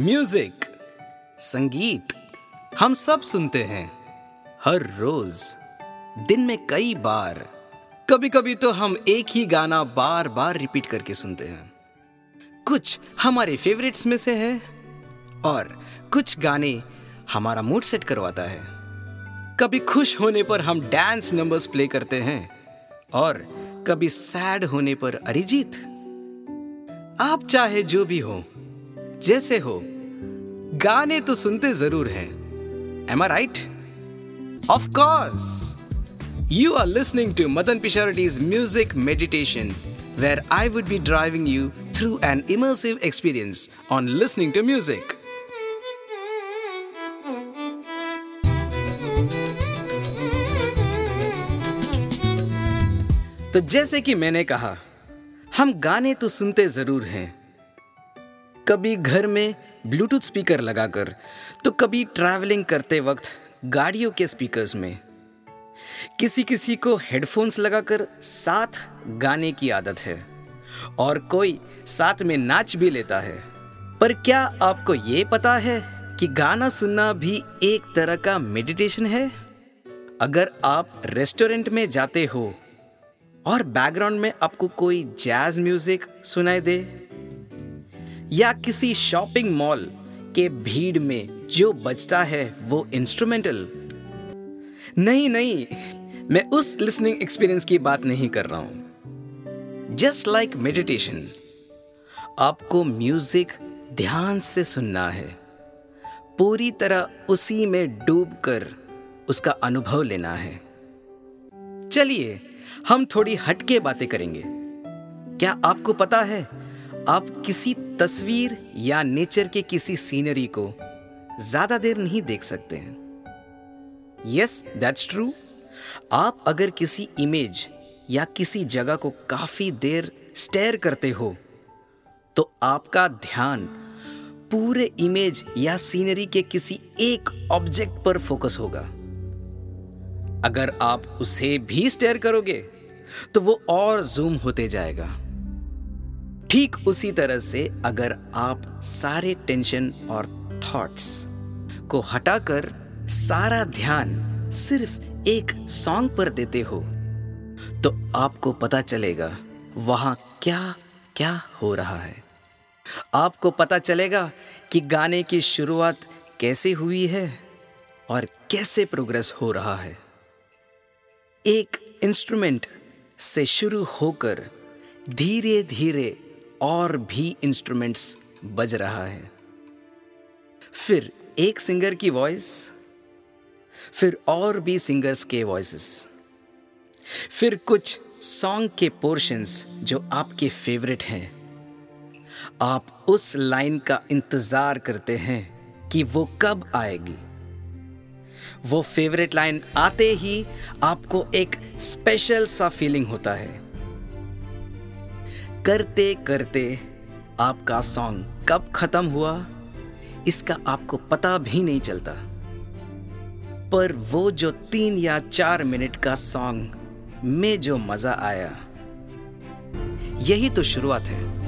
Music, संगीत, हम सब सुनते हैं हर रोज, दिन में कई बार। कभी कभी तो हम एक ही गाना बार बार रिपीट करके सुनते हैं। कुछ हमारे फेवरेट्स में से है और कुछ गाने हमारा मूड सेट करवाता है। कभी खुश होने पर हम डांस नंबर्स प्ले करते हैं और कभी सैड होने पर अरिजीत। आप चाहे जो भी हो जैसे हो। गाने तो सुनते ज़रूर हैं। Am I right of course you are listening to Madan Pisharody's music meditation where I would be driving you through an immersive experience on listening to music तो जैसे कि मैंने कहा, हम गाने तो सुनते ज़रूर हैं। कभी घर में ब्लूटूथ स्पीकर लगाकर तो कभी ट्रैवलिंग करते वक्त गाड़ियों के स्पीकर्स में। किसी किसी को हेडफोन्स लगाकर साथ गाने की आदत है और कोई साथ में नाच भी लेता है। पर क्या आपको ये पता है कि गाना सुनना भी एक तरह का मेडिटेशन है? अगर आप रेस्टोरेंट में जाते हो और बैकग्राउंड में आपको कोई जैज म्यूज़िक सुनाई दे या किसी शॉपिंग मॉल के भीड़ में जो बजता है वो इंस्ट्रूमेंटल नहीं नहीं, मैं उस लिसनिंग एक्सपीरियंस की बात नहीं कर रहा हूँ। जस्ट लाइक मेडिटेशन आपको म्यूज़िक ध्यान से सुनना है। पूरी तरह उसी में डूब कर उसका अनुभव लेना है। चलिए, हम थोड़ी हटके बातें करेंगे। क्या आपको पता है आप किसी तस्वीर या नेचर के किसी सीनरी को ज़्यादा देर नहीं देख सकते हैं। यस दैट्स ट्रू आप अगर किसी इमेज या किसी जगह को काफ़ी देर स्टेयर करते हो तो आपका ध्यान पूरे इमेज या सीनरी के किसी एक ऑब्जेक्ट पर फोकस होगा। अगर आप उसे भी स्टेयर करोगे तो वो और जूम होते जाएगा। ठीक उसी तरह से अगर आप सारे टेंशन और थॉट्स को हटाकर सारा ध्यान सिर्फ़ एक सॉन्ग पर देते हो तो आपको पता चलेगा वहाँ क्या क्या हो रहा है। आपको पता चलेगा कि गाने की शुरुआत कैसे हुई है और कैसे प्रोग्रेस हो रहा है। एक इंस्ट्रूमेंट से शुरू होकर धीरे धीरे और भी इंस्ट्रूमेंट्स बज रहा है। फिर एक सिंगर की वॉइस फिर और भी सिंगर्स के वॉइसेस फिर कुछ सॉन्ग के पोर्शंस जो आपके फेवरेट हैं। आप उस लाइन का इंतज़ार करते हैं कि वो कब आएगी। वो फेवरेट लाइन आते ही आपको एक स्पेशल सा फीलिंग होता है। करते करते आपका सॉन्ग कब खत्म हुआ, इसका आपको पता भी नहीं चलता। पर वो जो तीन या चार मिनट का सॉन्ग में जो मज़ा आया, यही तो शुरुआत है।